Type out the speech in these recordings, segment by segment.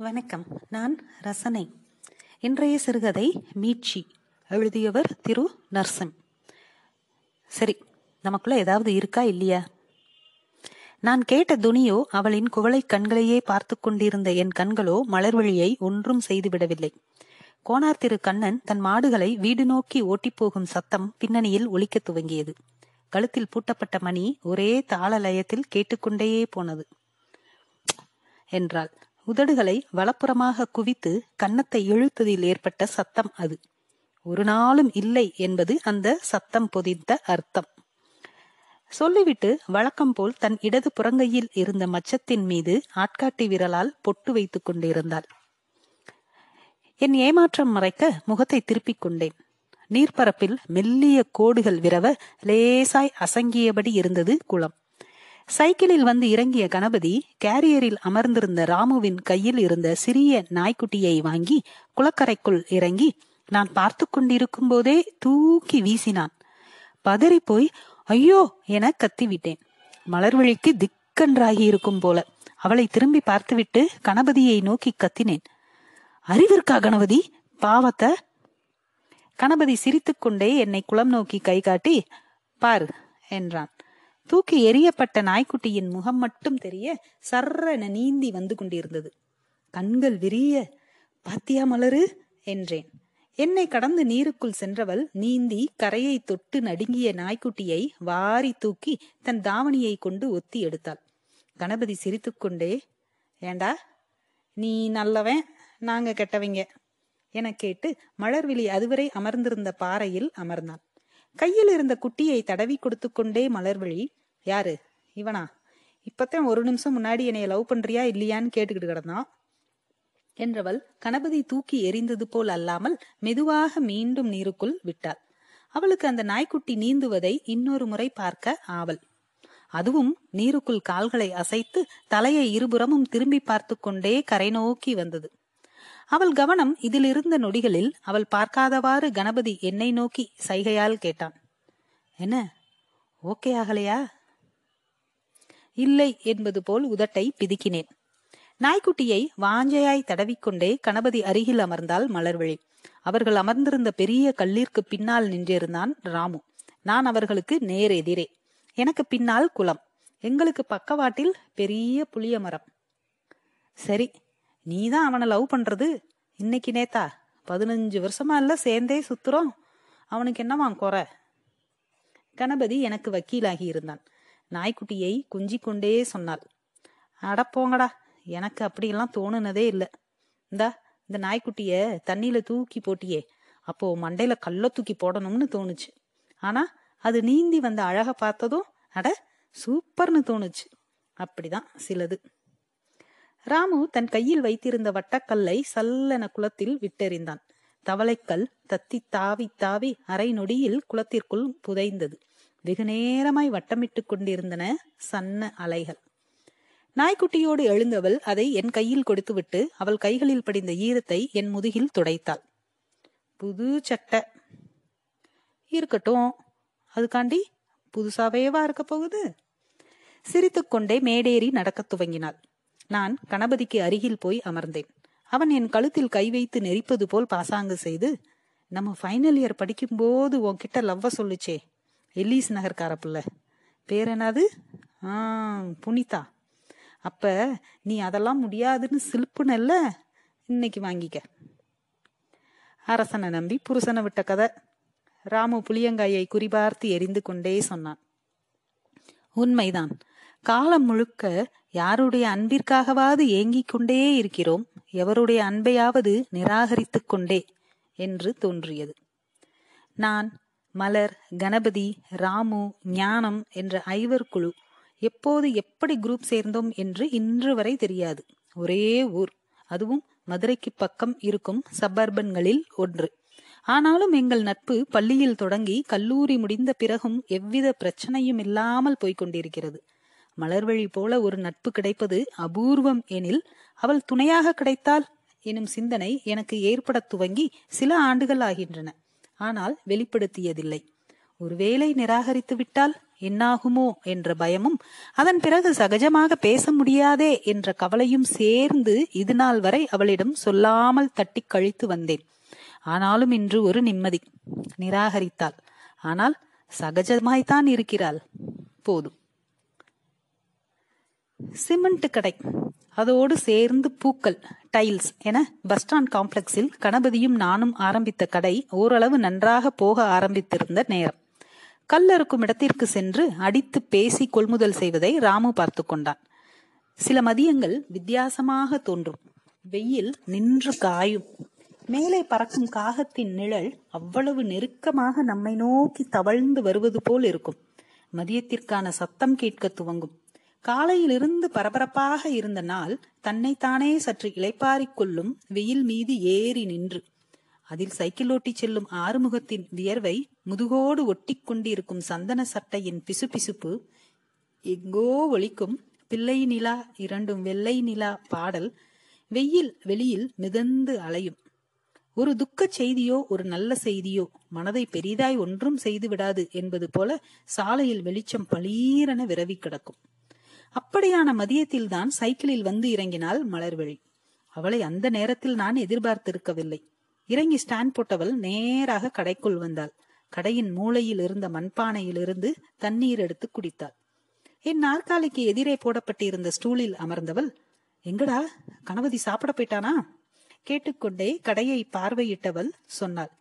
வணக்கம். நான் ரசனை. இன்றைய சிறுகதை மீட்சி. எழுதியவர் திரு நர்சன் சரி நமக்குள்ள ஏதாவது இருக்கா இல்லையா? நான் கேட்ட துணியோ அவளின் குவளை கண்களையே பார்த்து கொண்டிருந்த என் கண்களோ மலர்வழியை ஒன்றும் செய்துவிடவில்லை. கோனார் திரு கண்ணன் தன் மாடுகளை வீடு நோக்கி ஓட்டிப்போகும் சத்தம் பின்னணியில் ஒலிக்கத் துவங்கியது. கழுத்தில் பூட்டப்பட்ட மணி ஒரே தாள லயத்தில் கேட்டுக்கொண்டே போனது. என்றாள். உதடுகளை வலப்புறமாக குவித்து கன்னத்தை இழுத்ததில் ஏற்பட்ட சத்தம் அது. ஒரு நாளும் இல்லை என்பது அந்த சத்தம் பொதிந்த அர்த்தம். சொல்லிவிட்டு வழக்கம் போல் தன் இடது புறங்கையில் இருந்த மச்சத்தின் மீது ஆட்காட்டி விரலால் பொட்டு வைத்துக் கொண்டிருந்தாள். என் ஏமாற்றம் மறைக்க முகத்தை திருப்பிக் கொண்டேன். நீர்ப்பரப்பில் மெல்லிய கோடுகள் விரவ லேசாய் அசங்கியபடி இருந்தது குளம். சைக்கிளில் வந்து இறங்கிய கணபதி கேரியரில் அமர்ந்திருந்த ராமுவின் கையில் இருந்த சிறிய நாய்க்குட்டியை வாங்கி குளக்கரைக்குள் இறங்கி நான் பார்த்து கொண்டிருக்கும் போதே தூக்கி வீசினான். பதறி போய் ஐயோ என கத்திவிட்டேன். மலர்வழிக்கு திக்கன்றாகி இருக்கும் போல அவளை திரும்பி பார்த்துவிட்டு கணபதியை நோக்கி கத்தினேன். அறிவிற்கா கணபதி? பாவத்தை? கணபதி சிரித்துக்கொண்டே என்னை குளம் நோக்கி கை காட்டி பார் என்றான். தூக்கி எரியப்பட்ட நாய்க்குட்டியின் முகம் மட்டும் தெரிய சர்ரென நீந்தி வந்து கொண்டிருந்தது. கண்கள் விரிய பாத்தியா மலரு? என்றேன். என்னை கடந்து நீருக்குள் சென்றவள் நீந்தி கரையை தொட்டு நடுங்கிய நாய்க்குட்டியை வாரி தூக்கி தன் தாவணியை கொண்டு ஒத்தி எடுத்தாள். கணபதி சிரித்துக்கொண்டே ஏண்டா நீ நல்லவன் நாங்க கெட்டவங்க என கேட்டு மலர்விழி அதுவரை அமர்ந்திருந்த பாறையில் அமர்ந்தான் கையில் இருந்த குட்டியை தடவி கொடுத்து கொண்டே மலர்விழி யாரு? இவனா? இப்பத்தான் ஒரு நிமிஷம் முன்னாடி என்னைய லவ் பண்றியா இல்லையான்னு கேட்டுக்கிட்டு கிடந்தான். என்றவள் கணபதி தூக்கி எரிந்தது போல் அல்லாமல் மெதுவாக மீண்டும் நீருக்குள் விட்டாள். அவளுக்கு அந்த நாய்க்குட்டி நீந்துவதை இன்னொரு முறை பார்க்க ஆவல். அதுவும் நீருக்குள் கால்களை அசைத்து தலையை இருபுறமும் திரும்பி பார்த்து கொண்டே கரை நோக்கி வந்தது. அவள் கவனம் இதில் இருந்த நொடிகளில் அவள் பார்க்காதவாறு கணபதி என்னை நோக்கி சைகையால் கேட்டான். என்ன? ஓகே ஆகலையா? இல்லை என்பது போல் உதட்டை பிதுக்கினேன். நாய்க்குட்டியை வாஞ்சையாய் தடவிக்கொண்டே கணபதி அருகில் அமர்ந்தால் மலர்விழி. அவர்கள் அமர்ந்திருந்த பெரிய கல்லிற்கு பின்னால் நின்றிருந்தான் ராமு. நான் அவர்களுக்கு நேர் எதிரே. எனக்கு பின்னால் குளம். எங்களுக்கு பக்கவாட்டில் பெரிய புளிய மரம். சரி நீதான் அவனை லவ் பண்றது? இன்னைக்கு நேத்தா? பதினஞ்சு வருஷமா இல்ல சேர்ந்தே சுத்துறோம். அவனுக்கு என்னவான் குறை? கணபதி எனக்கு வக்கீலாகி இருந்தான். நாய்க்குட்டியை குஞ்சிக்கொண்டே கொண்டே சொன்னாள் அடப்போங்கடா எனக்கு அப்படியெல்லாம் தோணுனதே இல்லை. இந்தா இந்த நாய்க்குட்டிய தண்ணியில தூக்கி போட்டியே. அப்போ மண்டையில கல்ல தூக்கி போடணும்னு தோணுச்சு. ஆனா அது நீந்தி வந்த அழக பார்த்ததும் அட சூப்பர்னு தோணுச்சு. அப்படிதான் சிலது. ராமு தன் கையில் வைத்திருந்த வட்டக்கல்லை சல்லென குளத்தில் விட்டெறிந்தான். தவளைக்கல் தத்தி தாவி தாவி அரை நொடியில் குளத்திற்குள் புதைந்தது. வெகு நேரமாய் வட்டமிட்டு கொண்டிருந்தன சன்ன அலைகள். நாய்க்குட்டியோடு எழுந்தவள் அதை என் கையில் கொடுத்துவிட்டு அவள் கைகளில் படிந்த ஈரத்தை என் முதுகில் துடைத்தாள். புது சட்டை. இருக்கட்டும். அதுக்காண்டி புதுசாவேவா இருக்க போகுது? சிரித்துக்கொண்டே மேடேறி நடக்கத் துவங்கினாள். நான் கணபதிக்கு அருகில் போய் அமர்ந்தேன். அவன் என் கழுத்தில் கை வைத்து நெரிப்பது போல் பாசாங்கு செய்து நம்ம ஃபைனல் இயர் படிக்கும்போது உன்கிட்ட லவ்வ சொல்லுச்சே. எல்லீஸ் நகர்கார பிள்ளை பேர் என்னது? ஆ புனிதா. அப்ப நீ அதெல்லாம் முடியாதுன்னு சிலுப்புனல்ல? இன்னைக்கு வாங்கிக்க. அரசனை நம்பி புருஷனை விட்ட கதை. ராமு புளியங்காயை குறிபார்த்து எரிந்து கொண்டே சொன்னான். உண்மைதான். காலம் முழுக்க யாருடைய அன்பிற்காகவாது ஏங்கிக் கொண்டே இருக்கிறோம் எவருடைய அன்பையாவது நிராகரித்துக் கொண்டே என்று தோன்றியது. நான் மலர் கணபதி ராமு ஞானம் என்ற ஐவர் குழு. எப்போது எப்படி குரூப் சேர்ந்தோம் என்று இன்று வரை தெரியாது. ஒரே ஊர். அதுவும் மதுரைக்கு பக்கம் இருக்கும் சப்பர்பன்களில் ஒன்று. ஆனாலும் எங்கள் நட்பு பள்ளியில் தொடங்கி கல்லூரி முடிந்த பிறகும் எவ்வித பிரச்சனையும் இல்லாமல் போய்கொண்டிருக்கிறது மலர்வழி போல ஒரு நட்பு கிடைப்பது அபூர்வம் எனில் அவள் துணையாக கிடைத்தால் எனும் சிந்தனை எனக்கு ஏற்பட துவங்கி சில ஆண்டுகள் ஆகின்றன. ஆனால் வெளிப்படுத்தியதில்லை. ஒருவேளை நிராகரித்து விட்டால் என்னாகுமோ என்ற பயமும் அதன் பிறகு சகஜமாக பேச முடியாதே என்ற கவலையும் சேர்ந்து இது நாள் வரை அவளிடம் சொல்லாமல் தட்டி கழித்து வந்தேன். ஆனாலும் இன்று ஒரு நிம்மதி. நிராகரித்தாள். ஆனால் சகஜமாய்த்தான் இருக்கிறாள். போதும். சிமெண்ட் கடை. அதோடு சேர்ந்து பூக்கள் டைல்ஸ் என பஸ் ஸ்டாண்ட் காம்ப்ளெக்ஸில் கணபதியும் நானும் ஆரம்பித்த கடை ஓரளவு நன்றாக போக ஆரம்பித்திருந்த நேரம். கல்லறுக்கும் இடத்திற்கு சென்று அடித்து பேசி கொள்முதல் செய்வதை ராமு பார்த்து கொண்டான். சில மதியங்கள் வித்தியாசமாக தோன்றும். வெயில் நின்று காயும். மேலே பறக்கும் காகத்தின் நிழல் அவ்வளவு நெருக்கமாக நம்மை நோக்கி தவழ்ந்து வருவது போல் இருக்கும். மதியத்திற்கான சத்தம் கேட்க துவங்கும். காலையிலிருந்து பரபரப்பாக இருந்த நாள் தன்னைத்தானே சற்று இளைப்பாரிக் கொள்ளும் வெயில் மீது ஏறி நின்று. அதில் சைக்கிள் ஓட்டிச் செல்லும் ஆறுமுகத்தின் வியர்வை முதுகோடு ஒட்டி கொண்டிருக்கும் சந்தன சட்டையின் பிசுபிசுப்பு எங்கோ ஒழிக்கும் பிள்ளை நிலா இரண்டும் வெள்ளை நிலா பாடல் வெயில் வெளியில் மிதந்து அலையும். ஒரு துக்க செய்தியோ ஒரு நல்ல செய்தியோ மனதை பெரிதாய் ஒன்றும் செய்து விடாது என்பது போல சாலையில் வெளிச்சம் பளீரென விரவி கிடக்கும். அப்படியான மதியத்தில் தான் சைக்கிளில் வந்து இறங்கினாள் மலர்விழி. அவளை அந்த நேரத்தில் நான் எதிர்பார்த்திருக்கவில்லை. இறங்கி ஸ்டாண்ட் போட்டவள் நேராக கடைக்குள் வந்தாள். கடையின் மூளையில் இருந்த மண்பானையிலிருந்து தண்ணீர் எடுத்து குடித்தாள். என் நாற்காலிக்கு எதிரே போடப்பட்டிருந்த ஸ்டூலில் அமர்ந்தவள் எங்கடா? கணபதி சாப்பிட போயிட்டானா? கேட்டுக்கொண்டே கடையை பார்வையிட்டவள் சொன்னாள்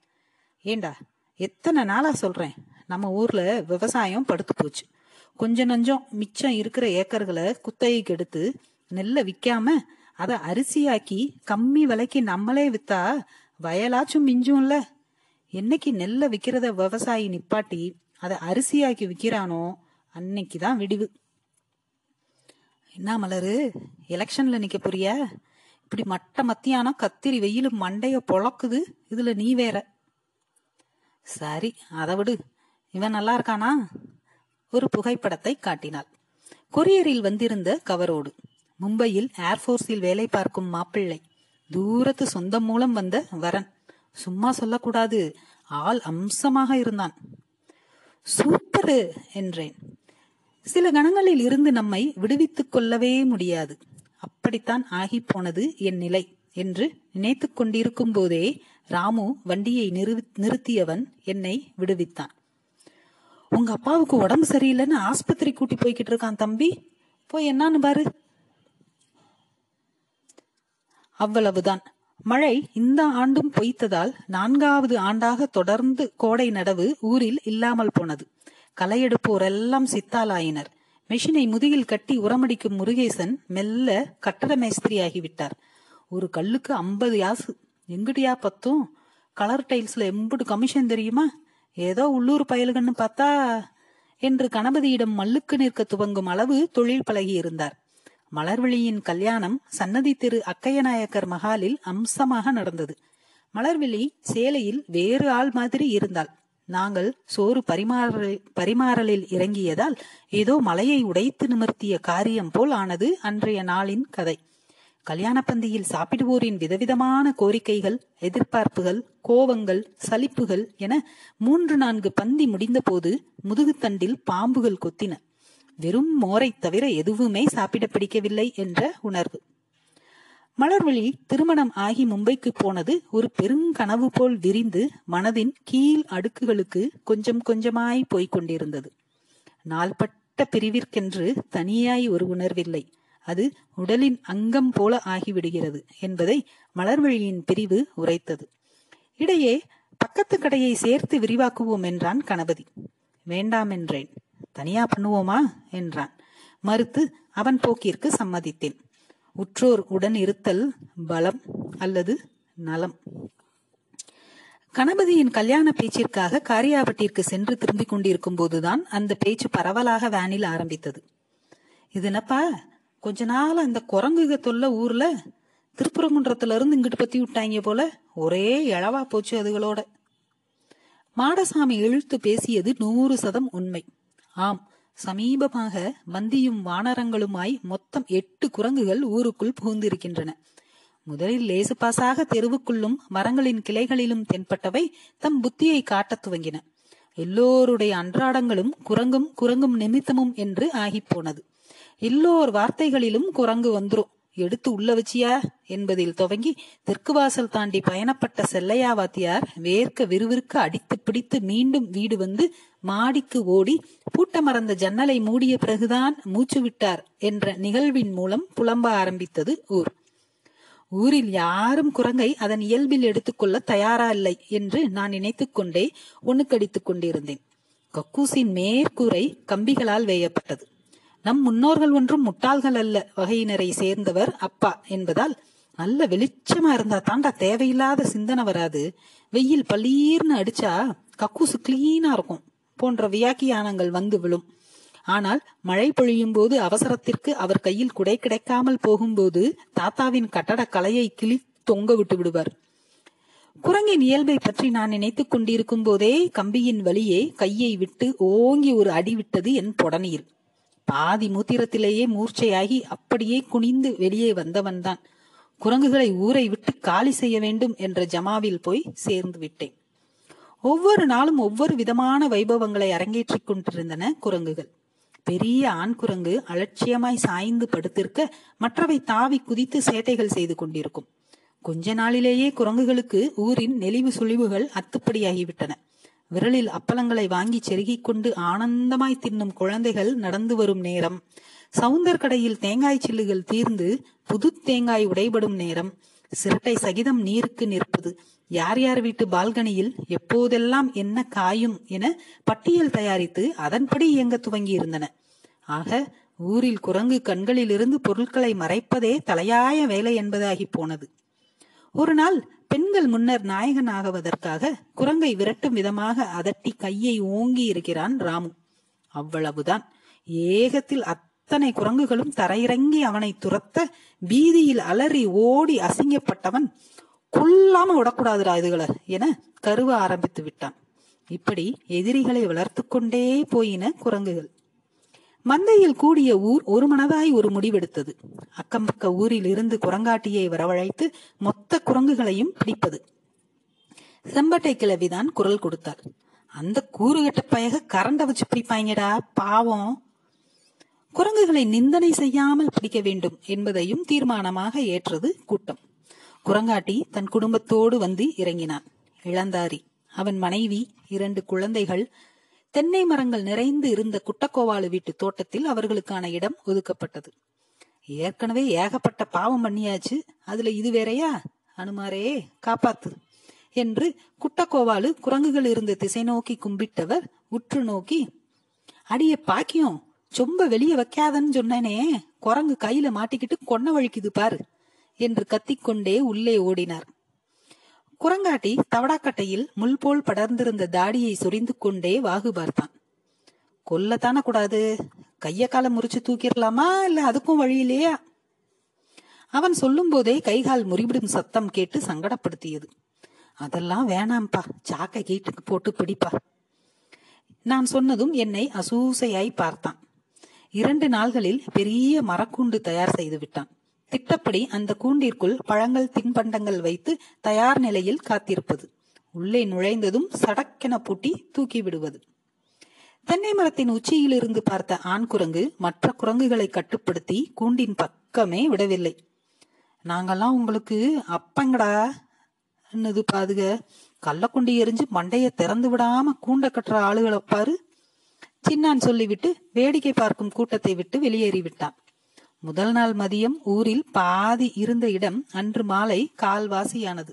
ஏண்டா எத்தனை நாளா சொல்றேன்? நம்ம ஊர்ல விவசாயம் படுத்து போச்சு. கொஞ்ச நஞ்சம் மிச்சம் இருக்கிற ஏக்கர்களை குத்தகைக்கு எடுத்து நெல்லை விற்காம அதை அரிசியாக்கி கம்மி விலைக்கு நம்மளே வித்தா வயலாச்சும் மிஞ்சும்ல. என்னைக்கு நெல்லை விற்கிறத விவசாயி நிப்பாட்டி அதை அரிசியாக்கி விற்கிறானோ அன்னைக்கு தான் விடிவு. என்ன மலரு எலெக்ஷன்ல நிக்க போறிய? இப்படி மட்ட மத்தியானம் கத்திரி வெயில் மண்டைய பொழக்குது இதுல நீ வேற. சரி அதை விடு. இவன் நல்லா இருக்கானா? ஒரு புகைப்படத்தை காட்டினாள். கொரியரில் வந்திருந்த கவரோடு. மும்பையில் ஏர்போர்ஸில் வேலை பார்க்கும் மாப்பிள்ளை. தூரத்து சொந்தம் மூலம் வந்த வரன். சும்மா சொல்லக்கூடாது. ஆள் அம்சமாக இருந்தான். சூப்பரு என்றேன். சில கணங்களில் இருந்து நம்மை விடுவித்துக் கொள்ளவே முடியாது. அப்படித்தான் ஆகி போனது என் நிலை என்று நினைத்துக் கொண்டிருக்கும் போதே ராமு வண்டியை நிறுத்தியவன் என்னை விடுவித்தான். உங்க அப்பாவுக்கு உடம்பு சரியில்லைன்னு ஆஸ்பத்திரி கூட்டி போய்கிட்டு இருக்கான் தம்பி. போய் என்னான்னு பாரு. அவ்வளவுதான். மழை இந்த ஆண்டும் பொய்த்ததால் நான்காவது ஆண்டாக தொடர்ந்து கோடை நடவு ஊரில் இல்லாமல் போனது. களையெடுப்போரெல்லாம் சித்தாலாயினர் மெஷினை முதுகில் கட்டி உரமடிக்கும் முருகேசன் மெல்ல கட்டட மேஸ்திரியாகிவிட்டார். ஒரு கல்லுக்கு ஐம்பது யாசு. எங்குடியா பத்தும்? கலர் டைல்ஸ்ல எம்புடு கமிஷன் தெரியுமா? ஏதோ உள்ளூர் பயல்கன்னு பார்த்தா என்று கணபதியிடம் மல்லுக்கு நிற்க துவங்கும் அளவு தொழில் பழகி இருந்தார். மலர்விழியின் கல்யாணம் சன்னதி திரு அக்கையநாயக்கர் மகாலில் அம்சமாக நடந்தது. மலர்விழி சேலையில் வேறு ஆள் மாதிரி இருந்தாள். நாங்கள் சோறு பரிமாறல் பரிமாறலில் இறங்கியதால் ஏதோ மலையை உடைத்து நிமிர்த்திய காரியம் போல் ஆனது அன்றைய நாளின் கதை. கல்யாண பந்தியில் சாப்பிடுவோரின் விதவிதமான கோரிக்கைகள் எதிர்பார்ப்புகள் கோவங்கள் சலிப்புகள் என மூன்று நான்கு பந்தி முடிந்தபோது முதுகுத்தண்டில் பாம்புகள் கொத்தின. வெறும் மோரை தவிர எதுவுமே சாப்பிட பிடிக்கவில்லை என்ற உணர்வு. மலர்வழி திருமணம் ஆகி மும்பைக்கு போனது ஒரு பெருங்கனவு போல் விரிந்து மனதின் கீழ் அடுக்குகளுக்கு கொஞ்சம் கொஞ்சமாய் போய்க் கொண்டிருந்தது. நாள்பட்ட பிரிவிற்கென்று தனியாய் ஒரு உணர்வில்லை. அது உடலின் அங்கம் போல ஆகிவிடுகிறது என்பதை மலர்வழியின் பிரிவு உரைத்தது. இடையே பக்கத்து கடையை சேர்த்து விரிவாக்குவோம் என்றான் கணபதி. வேண்டாம் என்றேன். தனியா பண்ணுவோமா? என்றான். மறுத்து அவன் போக்கிற்கு சம்மதித்தேன். உற்றோர் உடன் இருத்தல் பலம் அல்லது நலம்? கணபதியின் கல்யாண பேச்சிற்காக காரியாபட்டிற்கு சென்று திரும்பிக் கொண்டிருக்கும் போதுதான் அந்த பேச்சு பரவலாக வேனில் ஆரம்பித்தது. இது என்னப்பா? கொஞ்ச நாள் அந்த குரங்குக தொல்ல ஊர்ல திருப்புறங்குன்றத்துல இருந்து இங்கிட்டு பத்தி விட்டாங்க போல ஒரே இழவா போச்சு அதுகளோட. மாடசாமி இழுத்து பேசியது நூறு சதம் உண்மை. ஆம் சமீபமாக வந்தியும் வானரங்களுமாய் மொத்தம் எட்டு குரங்குகள் ஊருக்குள் புகுந்திருக்கின்றன. முதலில் லேசு பாசாக தெருவுக்குள்ளும் மரங்களின் கிளைகளிலும் தென்பட்டவை தம் புத்தியை காட்டத் துவங்கின. எல்லோருடைய அன்றாடங்களும் குரங்கும் குரங்கும் நிமித்தமும் என்று ஆகிப்போனது. எல்லோர் வார்த்தைகளிலும் குரங்கு வந்துரும். எடுத்து உள்ள வச்சியா? என்பதில் துவங்கி தெற்கு வாசல் தாண்டி பயணப்பட்ட செல்லையா வாத்தியார் வேர்க்க விறுவிறுக்க அடித்து பிடித்து மீண்டும் வீடு வந்து மாடிக்கு ஓடி பூட்ட மறந்த ஜன்னலை மூடிய பிறகுதான் மூச்சு விட்டார் என்ற நிகழ்வின் மூலம் புலம்ப ஆரம்பித்தது ஊர். ஊரில் யாரும் குரங்கை அதன் இயல்பில் எடுத்துக்கொள்ள தயாரா இல்லை என்று நான் நினைத்துக் கொண்டே ஒண்ணுக்கடித்துக் கொண்டிருந்தேன். கக்கூசின் மேற்கூரை கம்பிகளால் வேயப்பட்டது. நம் முன்னோர்கள் ஒன்றும் முட்டாள்கள் அல்ல. வகையினரை சேர்ந்தவர் அப்பா என்பதால் நல்ல வெளிச்சமா இருந்தா தாண்டா தேவையில்லாத சிந்தனை வராது. வெயில் பளீர்னு அடிச்சா கக்கூசு கிளீனா இருக்கும். போன்ற வியாக்கியானங்கள் வந்து விழும். ஆனால் மழை பொழியும் போது அவசரத்திற்கு அவர் கையில் குடை கிடைக்காமல் போகும்போது தாத்தாவின் கட்டட கலையை கிளி தொங்க விட்டு விடுவார். குரங்கின் இயல்பை பற்றி நான் நினைத்துக் கொண்டிருக்கும் போதே கம்பியின் வழியே கையை விட்டு ஓங்கி ஒரு அடி விட்டது என் பொடனியில் பாதி மூத்திரத்திலேயே மூர்ச்சையாகி அப்படியே குனிந்து வெளியே வந்தவன்தான். குரங்குகளை ஊரை விட்டு காலி செய்ய வேண்டும் என்ற ஜமாவில் போய் சேர்ந்து விட்டேன். ஒவ்வொரு நாளும் ஒவ்வொரு விதமான வைபவங்களை அரங்கேற்றிக் கொண்டிருந்தன குரங்குகள். பெரிய ஆண் குரங்கு அலட்சியமாய் சாய்ந்து படுத்திருக்க மற்றவை தாவி குதித்து சேட்டைகள் செய்து கொண்டிருக்கும். கொஞ்ச நாளிலேயே குரங்குகளுக்கு ஊரின் நெளிவு சுழிவுகள் அத்துப்படியாகிவிட்டன. விரலில் அப்பளங்களை வாங்கி செருகிக் கொண்டு ஆனந்தமாய் தின்னும் குழந்தைகள் நடந்து வரும் நேரம். சவுந்தர் கடையில் தேங்காய் சில்லுகள் தீர்ந்து புது தேங்காய் உடைபடும் நேரம். சிரட்டை சகிதம் நீருக்கு நிற்பது. யார் யார் வீட்டு பால்கனியில் எப்போதெல்லாம் என்ன காயும் என பட்டியல் தயாரித்து அதன்படி இயங்க துவங்கி இருந்தன ஆக ஊரில் குரங்கு கண்களிலிருந்து பொருட்களை மறைப்பதே தலையாய வேலை என்பதாகி போனது. ஒரு நாள் பெண்கள் முன்னர் நாயகன் ஆகுவதற்காக குரங்கை விரட்டும் விதமாக அதட்டி கையை ஓங்கி இருக்கிறான் ராமு. அவ்வளவுதான். ஏகத்தில் அத்தனை குரங்குகளும் தரையிறங்கி அவனை துரத்த பீதியில் அலறி ஓடி அசிங்கப்பட்டவன் கொல்லாம விடக்கூடாதுடா இதுகளை என கருவ ஆரம்பித்து விட்டான். இப்படி எதிரிகளை வளர்த்து கொண்டே போயின குரங்குகள். மந்தையில் கூடிய ஊர் ஒரு மனதாய் ஒரு முடிவெடுத்தது. அக்கம்பக்க ஊரில் இருந்து குரங்காட்டியை வரவழைத்து மொத்த குரங்குகளையும் பிடிப்பது. செம்பட்டை கிழவிதான் குரல் கொடுத்தார். அந்த கூறுகட்ட பயக கரண்ட வச்சு பிடிப்பாங்கடா பாவம். குரங்குகளை நிந்தனை செய்யாமல் பிடிக்க வேண்டும் என்பதையும் தீர்மானமாக ஏற்றது கூட்டம். குரங்காட்டி தன் குடும்பத்தோடு வந்து இறங்கினான். இளந்தாரி அவன் மனைவி இரண்டு குழந்தைகள் தென்னை மரங்கள் நிறைந்து இருந்த குட்டக்கோவாலு வீட்டு தோட்டத்தில் அவர்களுக்கான இடம் ஒதுக்கப்பட்டது. ஏற்கனவே ஏகப்பட்ட பாவம் பண்ணியாச்சு. அதுல இது வேறையா? அனுமாரே காப்பாத்து என்று குட்டக்கோவாலு குரங்குகள் இருந்த திசை நோக்கி கும்பிட்டவர் உற்று நோக்கி அடிய பாக்கியம்! சொம்ப வெளிய வைக்காதன்னு சொன்னேனே. குரங்கு கையில மாட்டிக்கிட்டு கொன்ன வழிக்குது பாரு என்று கத்திக்கொண்டே உள்ளே ஓடினார். குரங்காட்டி தவடாக்கட்டையில் முள் போல் படர்ந்திருந்த தாடியை சொரிந்து கொண்டே வாகு பார்த்தான் கொல்லத்தான கூடாது? கைய கால முறிச்சு தூக்கிடலாமா? இல்ல அதுக்கும் வழி இல்லையா அவன் சொல்லும் போதே கைகால் முறிவிடும் சத்தம் கேட்டு சங்கடப்படுத்தியது. அதெல்லாம் வேணாம்பா சாக்கை கீட்டுக்கு போட்டு பிடிப்பா. நான் சொன்னதும் என்னை அசூசையாய் பார்த்தான். இரண்டு நாள்களில் பெரிய மரக்கூண்டு தயார் செய்து விட்டான். திட்டப்படி அந்த கூண்டிற்குள் பழங்கள் தின்பண்டங்கள் வைத்து தயார் நிலையில் காத்திருப்பது. உள்ளே நுழைந்ததும் சடக்கென பூட்டி தூக்கி விடுவது. தென்னை மரத்தின் உச்சியில் இருந்து பார்த்த ஆண் குரங்கு மற்ற குரங்குகளை கட்டுப்படுத்தி கூண்டின் பக்கமே விடவில்லை. நாங்கெல்லாம் உங்களுக்கு அப்பங்கடா என்னது பாதுக. கள்ளக்குண்டி எரிஞ்சு மண்டைய திறந்து விடாம கூண்ட கட்டுற ஆளுகளை பாரு சின்னான் சொல்லிவிட்டு வேடிக்கை பார்க்கும் கூட்டத்தை விட்டு வெளியேறி விட்டான் முதல் நாள் மதியம் ஊரில் பாதி இருந்த இடம் அன்று மாலை கால்வாசியானது.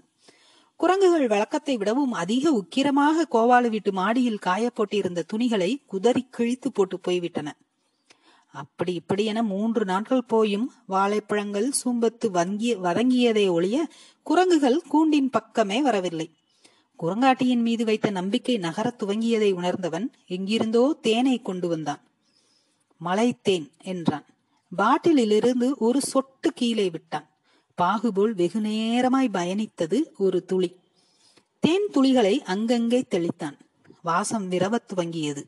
குரங்குகள் வழக்கத்தை விடவும் அதிக உக்கிரமாக கோவாலு வீட்டு மாடியில் காயப்போட்டிருந்த துணிகளை குதறி கிழித்து போட்டு போய்விட்டன. அப்படி இப்படி என மூன்று நாட்கள் போயும் வாழைப்பழங்கள் சூம்பத்து வங்கிய வதங்கியதை ஒழிய குரங்குகள் கூண்டின் பக்கமே வரவில்லை. குரங்காட்டியின் மீது வைத்த நம்பிக்கை நகரத் துவங்கியதை உணர்ந்தவன் எங்கிருந்தோ தேனை கொண்டு வந்தான். மலைத்தேன் என்றான். பாட்டிலிலிருந்து ஒரு சொட்டு கீழே விட்டான். பாகுபோல் வெகு நேரமாய் பயணித்தது ஒரு துளி. தேன் துளிகளை அங்கங்கே தெளித்தான். வாசம் விரவத் துவங்கியது.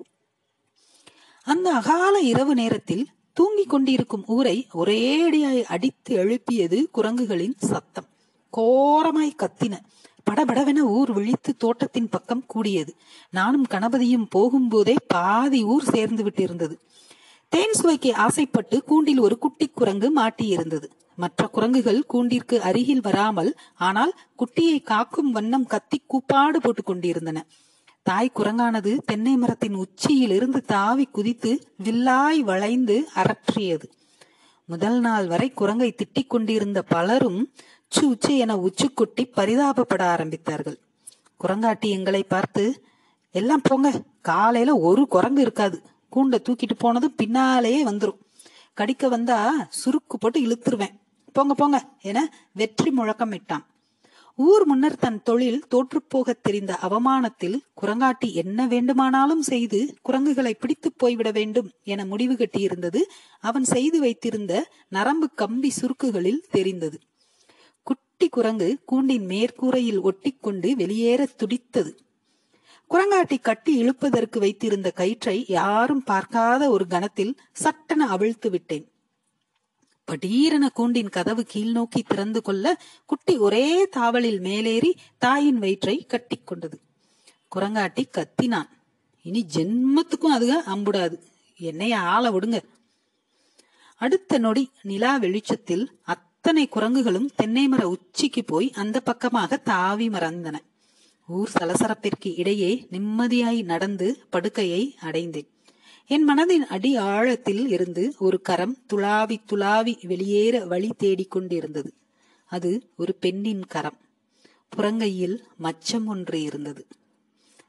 அந்த அகால இரவு நேரத்தில் தூங்கிக் கொண்டிருக்கும் ஊரை ஒரேடியாய் அடித்து எழுப்பியது குரங்குகளின் சத்தம். கோரமாய் கத்தின படபடவென ஊர் விழித்து தோட்டத்தின் பக்கம் கூடியது. நானும் கணபதியும் போகும்போதே பாதி ஊர் சேர்ந்து விட்டிருந்தது. தேன் சுவைக்கு ஆசைப்பட்டு கூண்டில் ஒரு குட்டி குரங்கு மாட்டியிருந்தது. மற்ற குரங்குகள் கூண்டிற்கு அருகில் வராமல் ஆனால் குட்டியை காக்கும் வண்ணம் கத்தி கூப்பாடு போட்டுக் கொண்டிருந்தன. தாய் குரங்கானது தென்னை மரத்தின் உச்சியில் இருந்து தாவி குதித்து வில்லாய் வளைந்து அரற்றியது. முதல் நாள் வரை குரங்கை திட்டிக் கொண்டிருந்த பலரும் உச்சு உச்சு என உச்சு கொட்டி பரிதாபப்பட ஆரம்பித்தார்கள். குரங்காட்டி எங்களை பார்த்து எல்லாம் போங்க காலையில ஒரு குரங்கு இருக்காது. கூண்டை தூக்கிட்டு போனதும் பின்னாலேயே வந்துடும் கடிக்க வந்தா சுருக்கு போட்டு இழுத்துருவேன். போங்க போங்க என வெற்றி முழக்கம் இட்டான் ஊர் முன்னர் தன் தொழில் தோற்றுப்போகத் தெரிந்த அவமானத்தில் குரங்காட்டி என்ன வேண்டுமானாலும் செய்து குரங்குகளை பிடித்து போய்விட வேண்டும் என முடிவு கட்டியிருந்தது. அவன் செய்து வைத்திருந்த நரம்பு கம்பி சுருக்குகளில் தெரிந்தது. குட்டி குரங்கு கூண்டின் மேற்கூரையில் ஒட்டிக்கொண்டு வெளியேற துடித்தது. குரங்காட்டி கட்டி இழுப்பதற்கு வைத்திருந்த கயிற்றை யாரும் பார்க்காத ஒரு கணத்தில் சட்டென அவிழ்த்து விட்டேன். படீரென கூண்டின் கதவு கீழ் நோக்கி திறந்து கொள்ள குட்டி ஒரே தாவலில் மேலேறி தாயின் வயிற்றை கட்டி கொண்டது. குரங்காட்டி கத்தினான். இனி ஜென்மத்துக்கும் அதுக அம்புடாது. என்னைய ஆள விடுங்க. அடுத்த நொடி நிலா வெளிச்சத்தில் அத்தனை குரங்குகளும் தென்னை மர உச்சிக்கு போய் அந்த பக்கமாக தாவி மறந்தன. ஊர் சலசரப்பிற்கு இடையே நிம்மதியாய் நடந்து படுக்கையை அடைந்தேன். என் மனதின் அடி ஆழத்தில் இருந்து ஒரு கரம் துளாவி துளாவி வெளியேற வழி தேடிக்கொண்டிருந்தது அது ஒரு பெண்ணின் கரம். புறங்கையில் மச்சம் ஒன்று இருந்தது.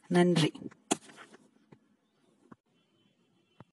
நன்றி.